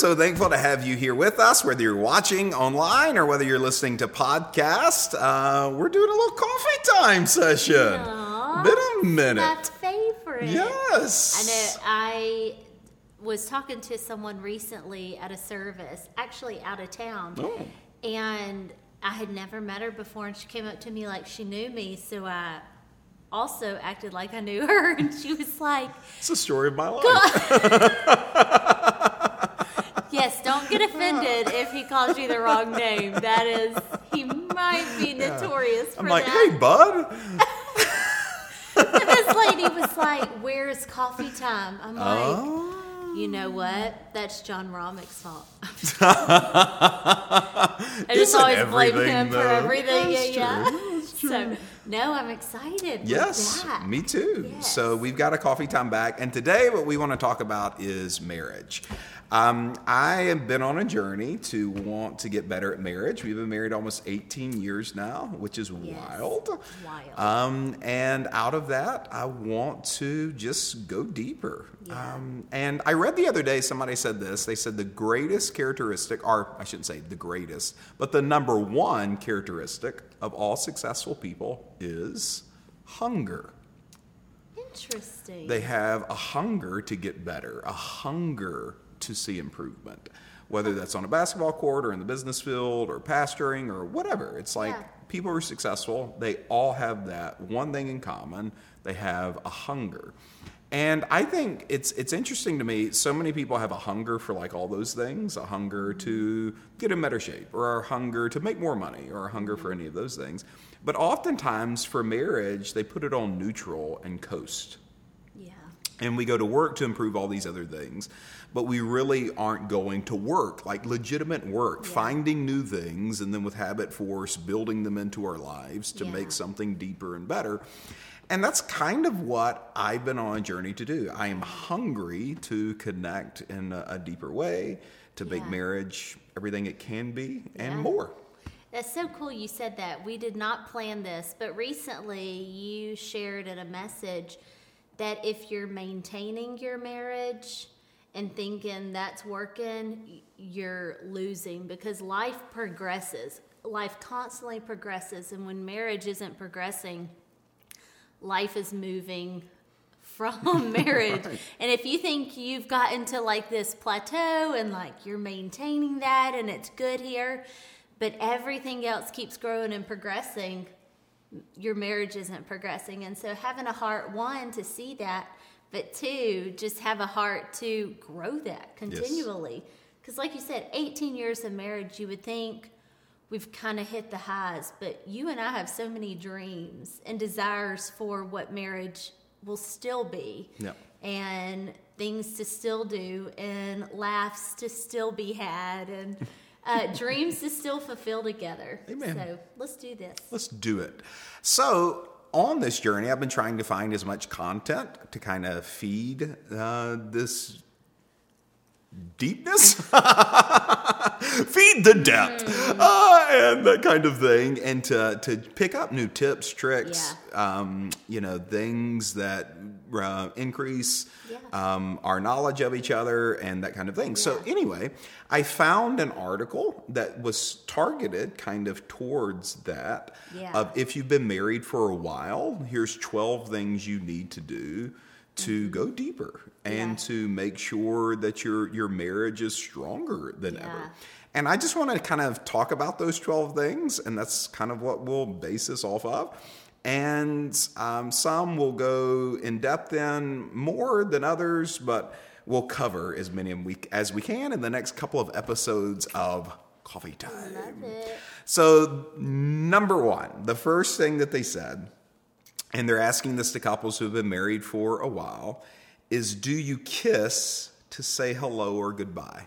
so thankful to have you here with us, whether you're watching online or whether you're listening to podcast. Uh, we're doing a little coffee time session. Aw, Been a minute. My favorite. Yes. I know. I was talking to someone recently at a service, actually out of town, Oh. and I had never met her before, and she came up to me like she knew me, so I also acted like I knew her, and she was like, It's the story of my life. "Yes, don't get offended if he calls you the wrong name. That is, he might be notorious for I'm like, that." hey, bud. And this lady was like, "Where's coffee time?" I'm like. Oh. You know what? That's John Romick's fault. I just always blame him for everything. That's yeah, true. yeah. So no, I'm excited. Yes, me too. Yes. So we've got a coffee time back, and today what we want to talk about is marriage. Um, I have been on a journey to want to get better at marriage. We've been married almost 18 years now, which is Yes. wild. Wild. Um, and out of that, I want to just go deeper. Yeah. Um, and I read the other day, somebody said this. They said the greatest characteristic, or I shouldn't say the greatest, but the number one characteristic of all successful people is hunger. Interesting. They have a hunger to get better, a hunger to see improvement, whether that's on a basketball court or in the business field or pastoring or whatever. It's like Yeah. people who are successful, they all have that one thing in common. They have a hunger. And I think it's it's interesting to me. So many people have a hunger for like all those things, a hunger mm-hmm. to get in better shape, or a hunger to make more money, or a hunger for any of those things. But oftentimes for marriage, they put it on neutral and coast yeah. and we go to work to improve all these other things but we really aren't going to work like legitimate work Yeah. finding new things and then with habit force building them into our lives to Yeah. make something deeper and better and that's kind of what I've been on a journey to do. I am hungry to connect in a, a deeper way, to make Yeah. marriage everything it can be and Yeah. more. That's so cool you said that. We did not plan this, but recently you shared in a message that if you're maintaining your marriage and thinking that's working, you're losing because life progresses. Life constantly progresses, and when marriage isn't progressing, life is moving from marriage. And if you think you've gotten to like this plateau and like you're maintaining that and it's good here, but everything else keeps growing and progressing, your marriage isn't progressing. And so having a heart, one, to see that, but two, just have a heart to grow that continually. Because, like you said, 18 years of marriage, you would think we've kind of hit the highs, but you and I have so many dreams and desires for what marriage will still be. Yep. And things to still do, and laughs to still be had, and uh, dreams to still fulfill together. Amen. So let's do this. Let's do it. So, on this journey, I've been trying to find as much content to kind of feed uh, this deepness, feed the depth, uh, and that kind of thing, and to, to pick up new tips, tricks, um, you know, things that uh, increase Yeah. um, our knowledge of each other and that kind of thing. So, anyway, I found an article that was targeted kind of towards that. Yeah. Of if you've been married for a while, here's 12 things you need to do to go deeper and Yeah. to make sure that your your marriage is stronger than Yeah. ever. And I just want to kind of talk about those 12 things, and that's kind of what we'll base this off of. And um, some will go in depth in more than others, but we'll cover as many as we can in the next couple of episodes of Coffee Time. So, number one, the first thing that they said, and they're asking this to couples who have been married for a while, is do you kiss to say hello or goodbye?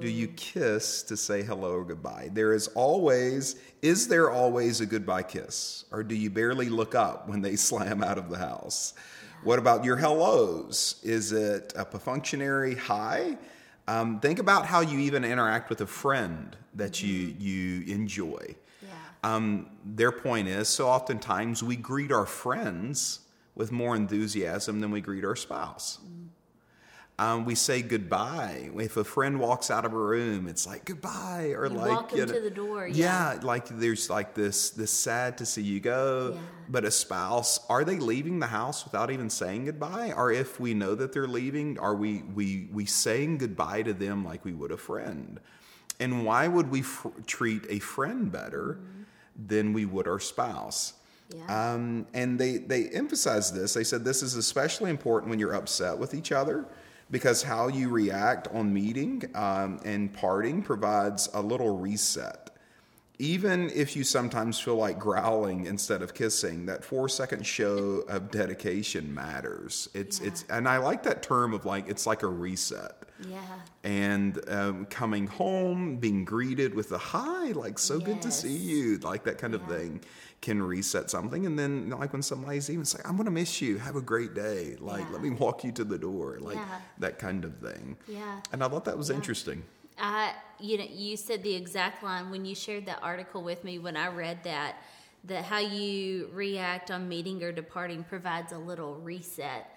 Do you kiss to say hello or goodbye? There is always, is there always a goodbye kiss? Or do you barely look up when they slam out of the house? What about your hellos? Is it a perfunctory hi? Um, think about how you even interact with a friend that you, you enjoy. Yeah. Um, their point is so oftentimes we greet our friends with more enthusiasm than we greet our spouse. Um, we say goodbye. If a friend walks out of a room, it's like goodbye, or You like walk know, to the door, Yeah. like there's like this this sad to see you go. Yeah. But a spouse, are they leaving the house without even saying goodbye? Or if we know that they're leaving, are we we we saying goodbye to them like we would a friend? And why would we f- treat a friend better than we would our spouse? Yeah. Um, and they, they emphasize this. They said this is especially important when you're upset with each other because how you react on meeting um, and parting provides a little reset. Even if you sometimes feel like growling instead of kissing, that four second show of dedication matters. It's Yeah. it's and I like that term of like it's like a reset yeah. and um, coming home, being greeted with a hi, like so good to see you, like that kind of thing can reset something. And then, like when somebody's even say, I'm going to miss you, have a great day, like let me walk you to the door, like Yeah. that kind of thing. Yeah. And I thought that was interesting. I, you know, you said the exact line when you shared that article with me. When I read that, that how you react on meeting or departing provides a little reset.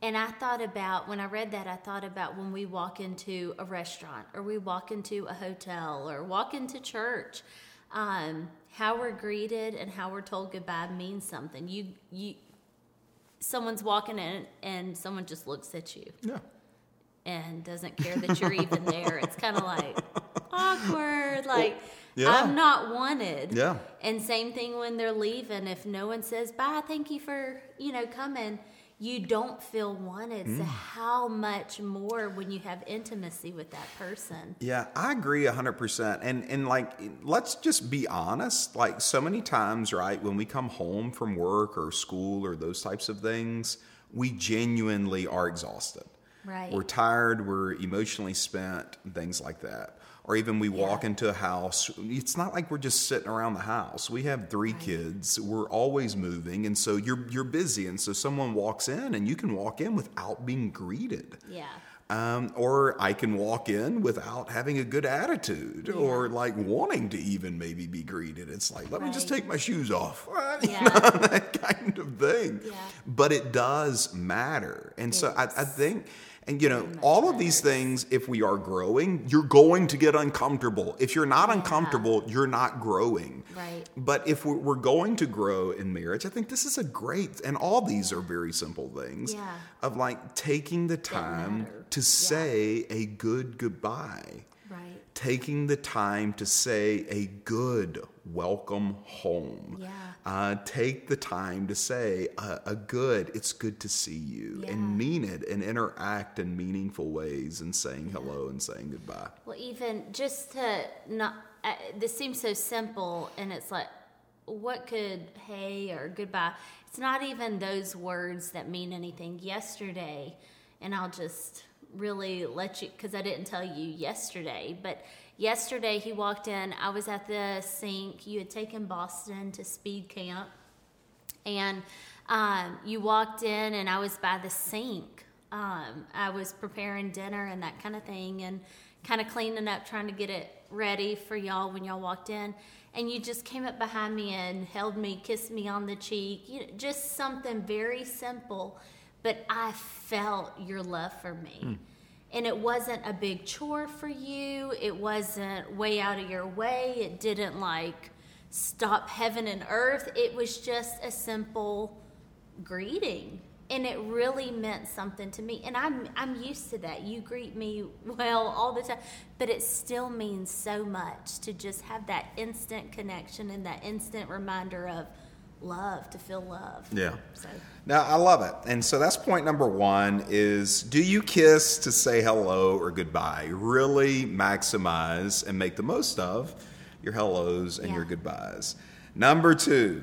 And I thought about when I read that, I thought about when we walk into a restaurant or we walk into a hotel or walk into church. Um, how we're greeted and how we're told goodbye means something. You, you, someone's walking in and someone just looks at you Yeah. and doesn't care that you're even there. It's kind of like awkward. Like yeah. I'm not wanted. Yeah. And same thing when they're leaving. If no one says bye, thank you for you know coming. You don't feel wanted. Mm. So how much more when you have intimacy with that person? Yeah, I agree 100%. And and like let's just be honest, like so many times, right, when we come home from work or school or those types of things, we genuinely are exhausted. Right. We're tired, we're emotionally spent, things like that. Or even we walk Yeah. into a house, it's not like we're just sitting around the house. We have three kids. We're always moving, and so you're you're busy, and so someone walks in and you can walk in without being greeted. Yeah. Um, or I can walk in without having a good attitude or like wanting to even maybe be greeted. It's like, let me just take my shoes off. Yeah. that kind of thing. Yeah. But it does matter. And so I, I think, and you know, all of these things, if we are growing, you're going to get uncomfortable. If you're not uncomfortable, you're not growing. Right. But if we're going to grow in marriage, I think this is a great, and all these are very simple things Yeah. of like taking the time to Yeah. say a good goodbye. Taking the time to say a good welcome home. Yeah. Uh, take the time to say a, a good, it's good to see you, Yeah. and mean it and interact in meaningful ways and saying hello and saying goodbye. Well, even just to not, uh, this seems so simple, and it's like, what could hey or goodbye? It's not even those words that mean anything. Yesterday, and I'll just really let you, because I didn't tell you yesterday, but yesterday he walked in. I was at the sink. You had taken Boston to speed camp and um, you walked in and i was by the sink um, i was preparing dinner and that kind of thing and kind of cleaning up trying to get it ready for y'all when y'all walked in and you just came up behind me and held me kissed me on the cheek you know, just something very simple but i felt your love for me. Hmm. And it wasn't a big chore for you. It wasn't way out of your way. It didn't like stop heaven and earth. It was just a simple greeting. And it really meant something to me. And i'm i'm used to that. You greet me well all the time. But it still means so much to just have that instant connection and that instant reminder of love to feel love Yeah. so Now I love it. And so that's point number one is do you kiss to say hello or goodbye? Really maximize and make the most of your hellos and your goodbyes. Number two,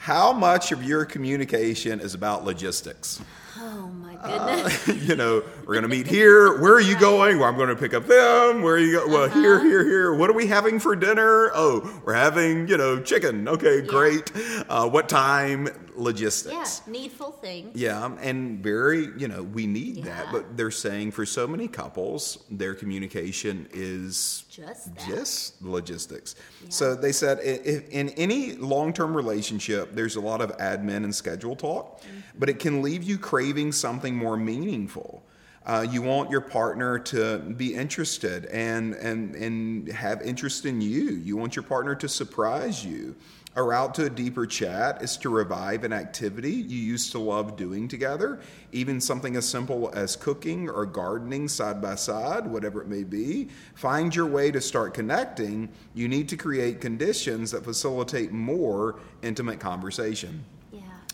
how much of your communication is about logistics? oh my goodness you know, we're going to meet here. Where are you going? Well, I'm going to pick up them. Where are you going? Well, here, Uh-huh. here, here. What are we having for dinner? Oh, we're having, you know, chicken. Okay, great. Uh, what time? Yeah Logistics. needful things Yeah, and very, you know, we need that. But they're saying for so many couples, their communication is just that just logistics. So they said if in any long term relationship, there's a lot of admin and schedule talk, mm-hmm. but it can leave you craving something more meaningful. Uh, you want your partner to be interested and, and, and have interest in you. You want your partner to surprise you. A route to a deeper chat is to revive an activity you used to love doing together, even something as simple as cooking or gardening side by side, whatever it may be. Find your way to start connecting. You need to create conditions that facilitate more intimate conversation.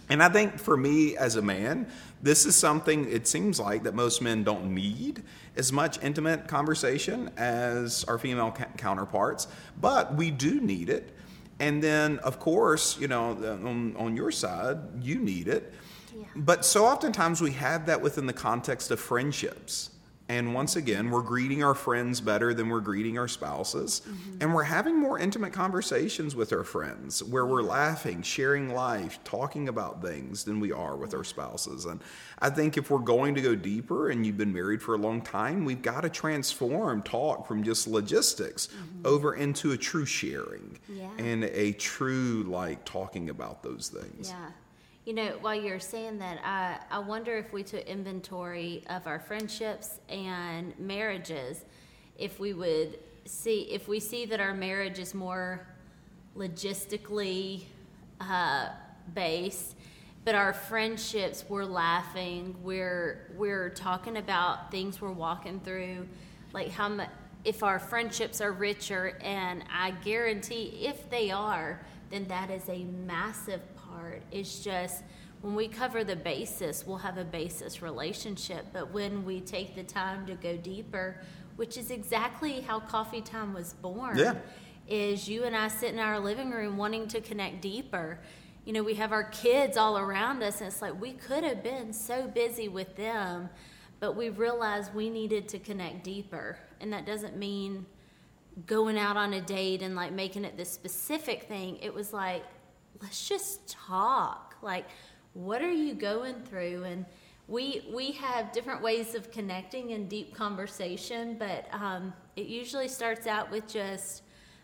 And I think for me as a man, this is something it seems like that most men don't need as much intimate conversation as our female ca- counterparts, but we do need it. And then, of course, you know, on, on your side, you need it. Yeah. But so oftentimes we have that within the context of friendships. And once again, we're greeting our friends better than we're greeting our spouses. Mm-hmm. And we're having more intimate conversations with our friends where we're laughing, sharing life, talking about things than we are with our mm-hmm. spouses. And I think if we're going to go deeper and you've been married for a long time, we've got to transform talk from just logistics mm-hmm. over into a true sharing Yeah. and a true, like, talking about those things. Yeah. You know, while you're saying that, I, I wonder if we took inventory of our friendships and marriages, if we would see, if we see that our marriage is more logistically uh, based, but our friendships, we're laughing, we're, we're talking about things we're walking through, like how much, if our friendships are richer, and I guarantee if they are, then that is a massive part. It's just when we cover the basis, we'll have a basis relationship. But when we take the time to go deeper, which is exactly how coffee time was born, Yeah. is you and I sit in our living room wanting to connect deeper. You know, we have our kids all around us, and it's like we could have been so busy with them, but we realized we needed to connect deeper. And that doesn't mean going out on a date and like making it this specific thing. It was like, let's just talk. Like, what are you going through? And we we have different ways of connecting in deep conversation, but um, it usually starts out with just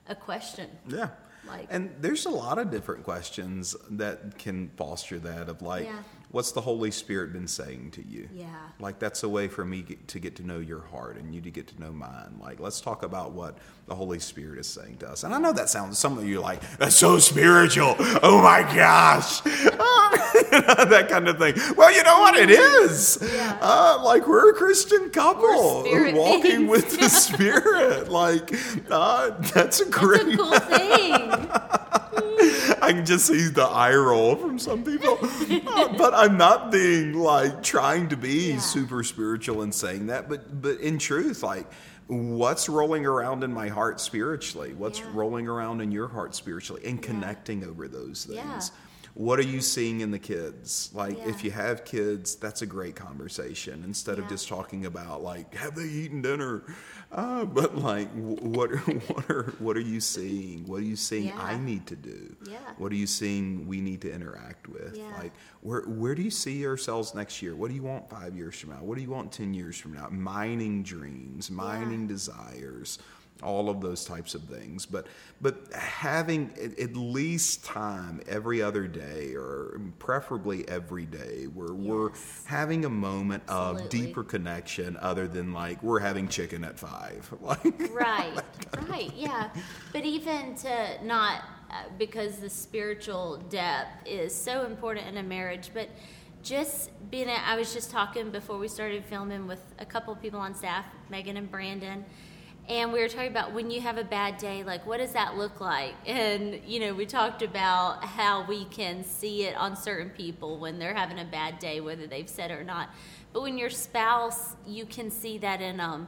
a question. Yeah. Like- and there's a lot of different questions that can foster that of like, Yeah. What's the Holy Spirit been saying to you? Yeah. Like that's a way for me get, to get to know your heart and you to get to know mine. Like let's talk about what the Holy Spirit is saying to us. And I know that sounds some of you are like that's so spiritual. Oh my gosh, that kind of thing. Well, you know what it is. Yeah. Uh, like we're a Christian couple walking with the Spirit. Like uh, that's a great. It's a cool thing. I can just see the eye roll from some people. Uh, but I'm not being like trying to be Yeah. super spiritual and saying that, but but in truth, like what's rolling around in my heart spiritually? What's Yeah. rolling around in your heart spiritually? And connecting over those things. Yeah. What are you seeing in the kids? Like if you have kids, that's a great conversation instead of just talking about like have they eaten dinner? Uh, but like what are, what are what are you seeing? What are you seeing Yeah. I need to do? Yeah. What are you seeing we need to interact with? Yeah. Like where where do you see yourselves next year? What do you want five years from now? What do you want ten years from now? Mining dreams, mining desires, all of those types of things. But but having at, least time every other day or preferably every day where we're having a moment of deeper connection other than like we're having chicken at five. Like right right yeah but even to not uh, because the spiritual depth is so important in a marriage but just being a, i was just talking before we started filming with a couple of people on staff megan and brandon and we were talking about when you have a bad day like what does that look like and you know we talked about how we can see it on certain people when they're having a bad day whether they've said it or not but when your spouse you can see that in them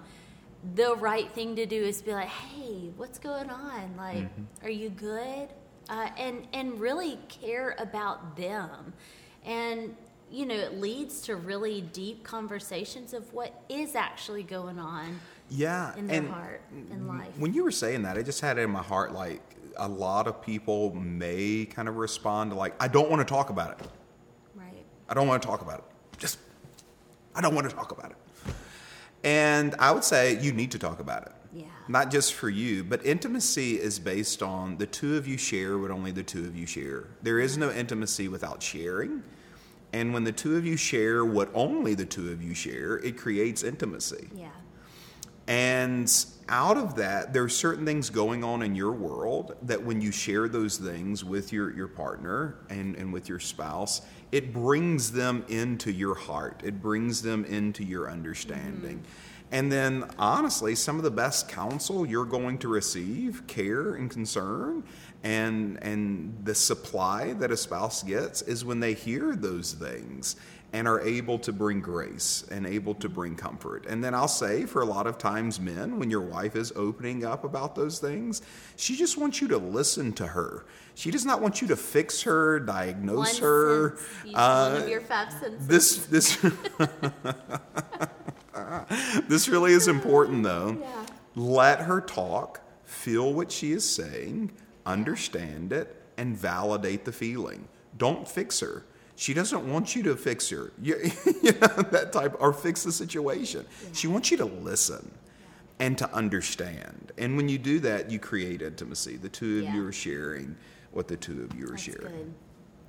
the right thing to do is be like, "Hey, what's going on? Like, are you good?" Uh, and and really care about them, and you know, it leads to really deep conversations of what is actually going on yeah, in their and heart and life. When you were saying that, I just had it in my heart like a lot of people may kind of respond to like, I don't want to talk about it. Right. I don't want to talk about it. Just, I don't want to talk about it. And I would say you need to talk about it. Yeah. Not just for you, but intimacy is based on the two of you share what only the two of you share. There is no intimacy without sharing. And when the two of you share what only the two of you share, it creates intimacy. Yeah. And out of that, there are certain things going on in your world that when you share those things with your, your partner and, and with your spouse, it brings them into your heart. It brings them into your understanding. Mm-hmm. And then, honestly, some of the best counsel you're going to receive, care and concern, and and the supply that a spouse gets is when they hear those things and are able to bring grace and able to bring comfort. And then I'll say, for a lot of times, men, when your wife is opening up about those things, she just wants you to listen to her. She does not want you to fix her, diagnose One her. Uh, one of your five senses. this this this really is important though. Yeah. Let her talk, feel what she is saying, understand it, and validate the feeling. Don't fix her. She doesn't want you to fix her, you, you know, that type, or fix the situation. She wants you to listen and to understand. And when you do that, you create intimacy. The two of Yeah. you are sharing what the two of you are That's sharing. good.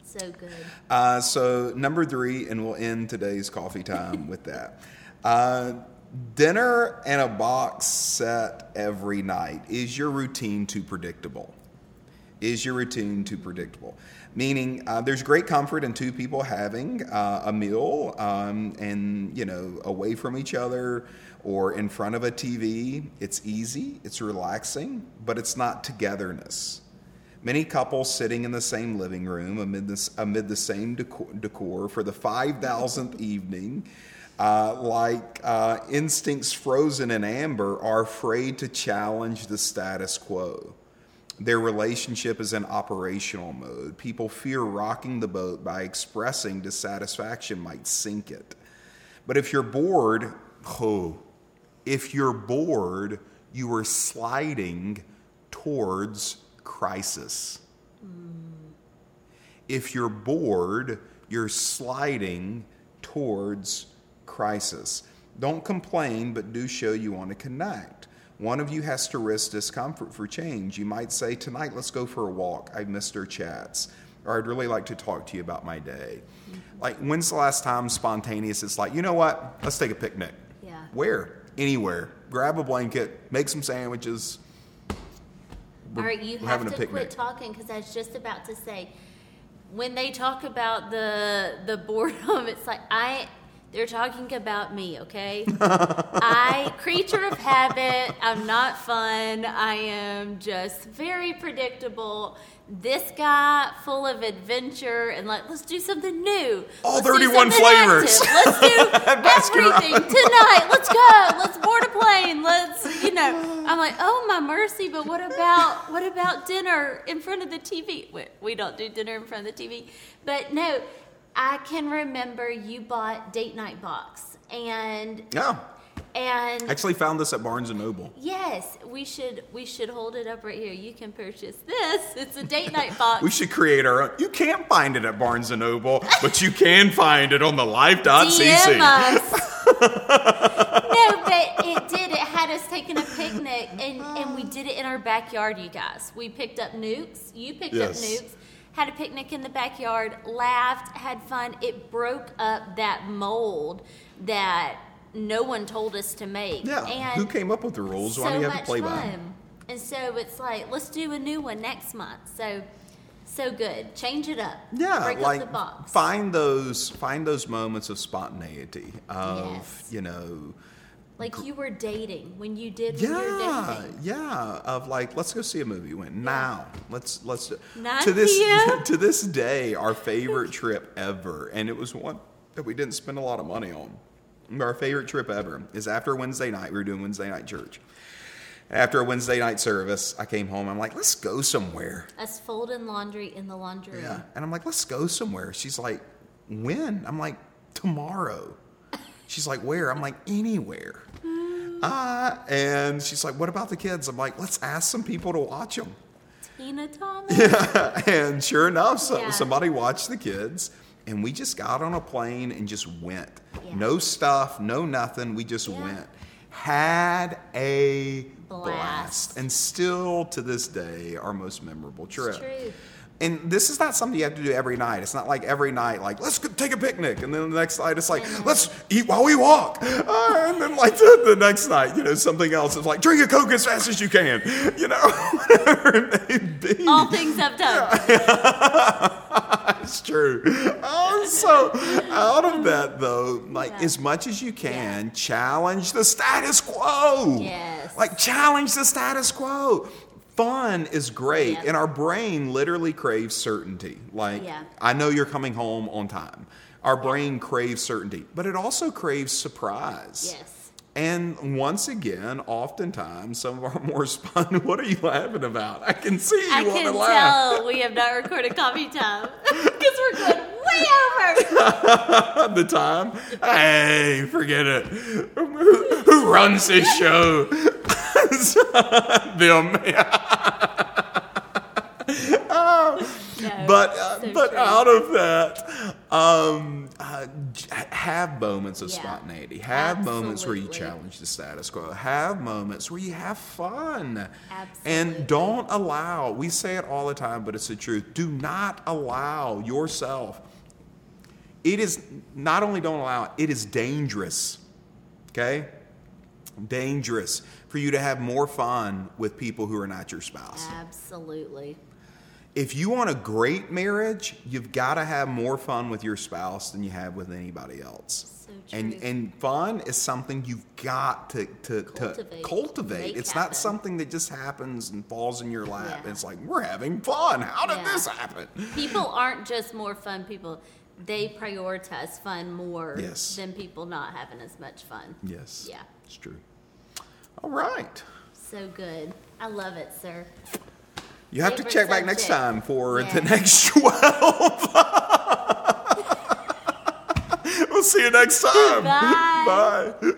So good. Uh, so number three, and we'll end today's coffee time with that. Uh, dinner and a box set every night. Is your routine too predictable? Is your routine too predictable? Meaning, uh, there's great comfort in two people having uh, a meal um, and, you know, away from each other or in front of a TV. It's easy, it's relaxing, but it's not togetherness. Many couples sitting in the same living room amid, this, amid the same decor, decor for the 5,000th evening, uh, like uh, instincts frozen in amber, are afraid to challenge the status quo. Their relationship is in operational mode. People fear rocking the boat by expressing dissatisfaction might sink it. But if you're bored, oh, if you're bored, you are sliding towards crisis. Mm. If you're bored, you're sliding towards crisis. Don't complain, but do show you want to connect. One of you has to risk discomfort for change. You might say, Tonight, let's go for a walk. I missed our chats. Or I'd really like to talk to you about my day. Mm-hmm. Like, when's the last time spontaneous? It's like, you know what? Let's take a picnic. Yeah. Where? Anywhere. Grab a blanket, make some sandwiches. All right, you we're have to quit talking because I was just about to say, when they talk about the the boredom, it's like I they're talking about me, okay? I creature of habit. I'm not fun. I am just very predictable. This guy, full of adventure and like, let's do something new. All Let's 31 flavors. active. Let's do everything tonight. Let's go. Let's board a plane. Let's, you know. I'm like, oh my mercy, but what about what about dinner in front of the TV? We, we don't do dinner in front of the TV, but no, I can remember you bought date night box and Yeah. and Actually found this at Barnes and Noble. yes, we should we should hold it up right here. You can purchase this. It's a date night box. We should create our own. You can't find it at Barnes and Noble, but you can find it on the us. no, but it did. It had us taking a picnic, and, and we did it in our backyard, you guys. We picked up nukes. You picked Yes. up nukes. Had a picnic in the backyard, laughed, had fun. It broke up that mold that no one told us to make. Yeah. And Who came up with the rules? Why so do you have to play by? fun. them? And so it's like, let's do a new one next month. So, so good. Change it up. Yeah, Break like up the box. find those find those moments of spontaneity of Yes. you know Like you were dating when you did when you were yeah dating. yeah of like let's go see a movie when now let's let's 9 to this p.m.? to this day our favorite trip ever and it was one that we didn't spend a lot of money on our favorite trip ever is after Wednesday night we were doing Wednesday night church after a Wednesday night service I came home I'm like let's go somewhere Us folding laundry in the laundry room. Yeah. And I'm like, let's go somewhere. She's like, when? I'm like, tomorrow. She's like, where? I'm like, anywhere. Uh, and she's like, what about the kids? I'm like, let's ask some people to watch them. Tina Thomas. Yeah, and sure enough, so, Yeah. somebody watched the kids. And we just got on a plane and just went. Yeah. No stuff, no nothing. We just Yeah. went. Had a blast. and still to this day our most memorable trip. And this is not something you have to do every night. It's not like every night, like let's go take a picnic, and then the next night it's like let's eat while we walk, uh, and then like the, the next night, you know, something else is like drink a coke as fast as you can, you know, whatever it may be. All things I've done. It's true. Uh, so, out of that, though, like Yeah. as much as you can, challenge the status quo. Yes. Like, challenge the status quo. Fun is great, Yeah. and our brain literally craves certainty. Like, Yeah. I know you're coming home on time. Our brain craves certainty, but it also craves surprise. Yes. And once again, oftentimes, some of our more fun. What are you laughing about? I can see you I want can to laugh. tell we have not recorded coffee time because we're going way over. the time. Hey, forget it. Who, who runs this show? Them. No, But uh, so but true. out of that, um, uh, have moments of Yeah. spontaneity. Have moments where you challenge the status quo. Have moments where you have fun. Absolutely. And don't allow. We say it all the time, but it's the truth. Do not allow yourself. It is not only don't allow it. It is dangerous. Okay, dangerous for you to have more fun with people who are not your spouse Absolutely. if you want a great marriage, you've got to have more fun with your spouse than you have with anybody else. So and true. and fun is something you've got to to Cultivate. to cultivate. It's happen. not something that just happens and falls in your lap. Yeah. It's like we're having fun. How did Yeah. this happen? People aren't just more fun people. They prioritize fun more Yes. than people not having as much fun. Yes. Yeah. It's true. All right. So good. I love it, sir. You have to Favorite check back next subject. time for the next 12. we'll see you next time. Bye. Bye.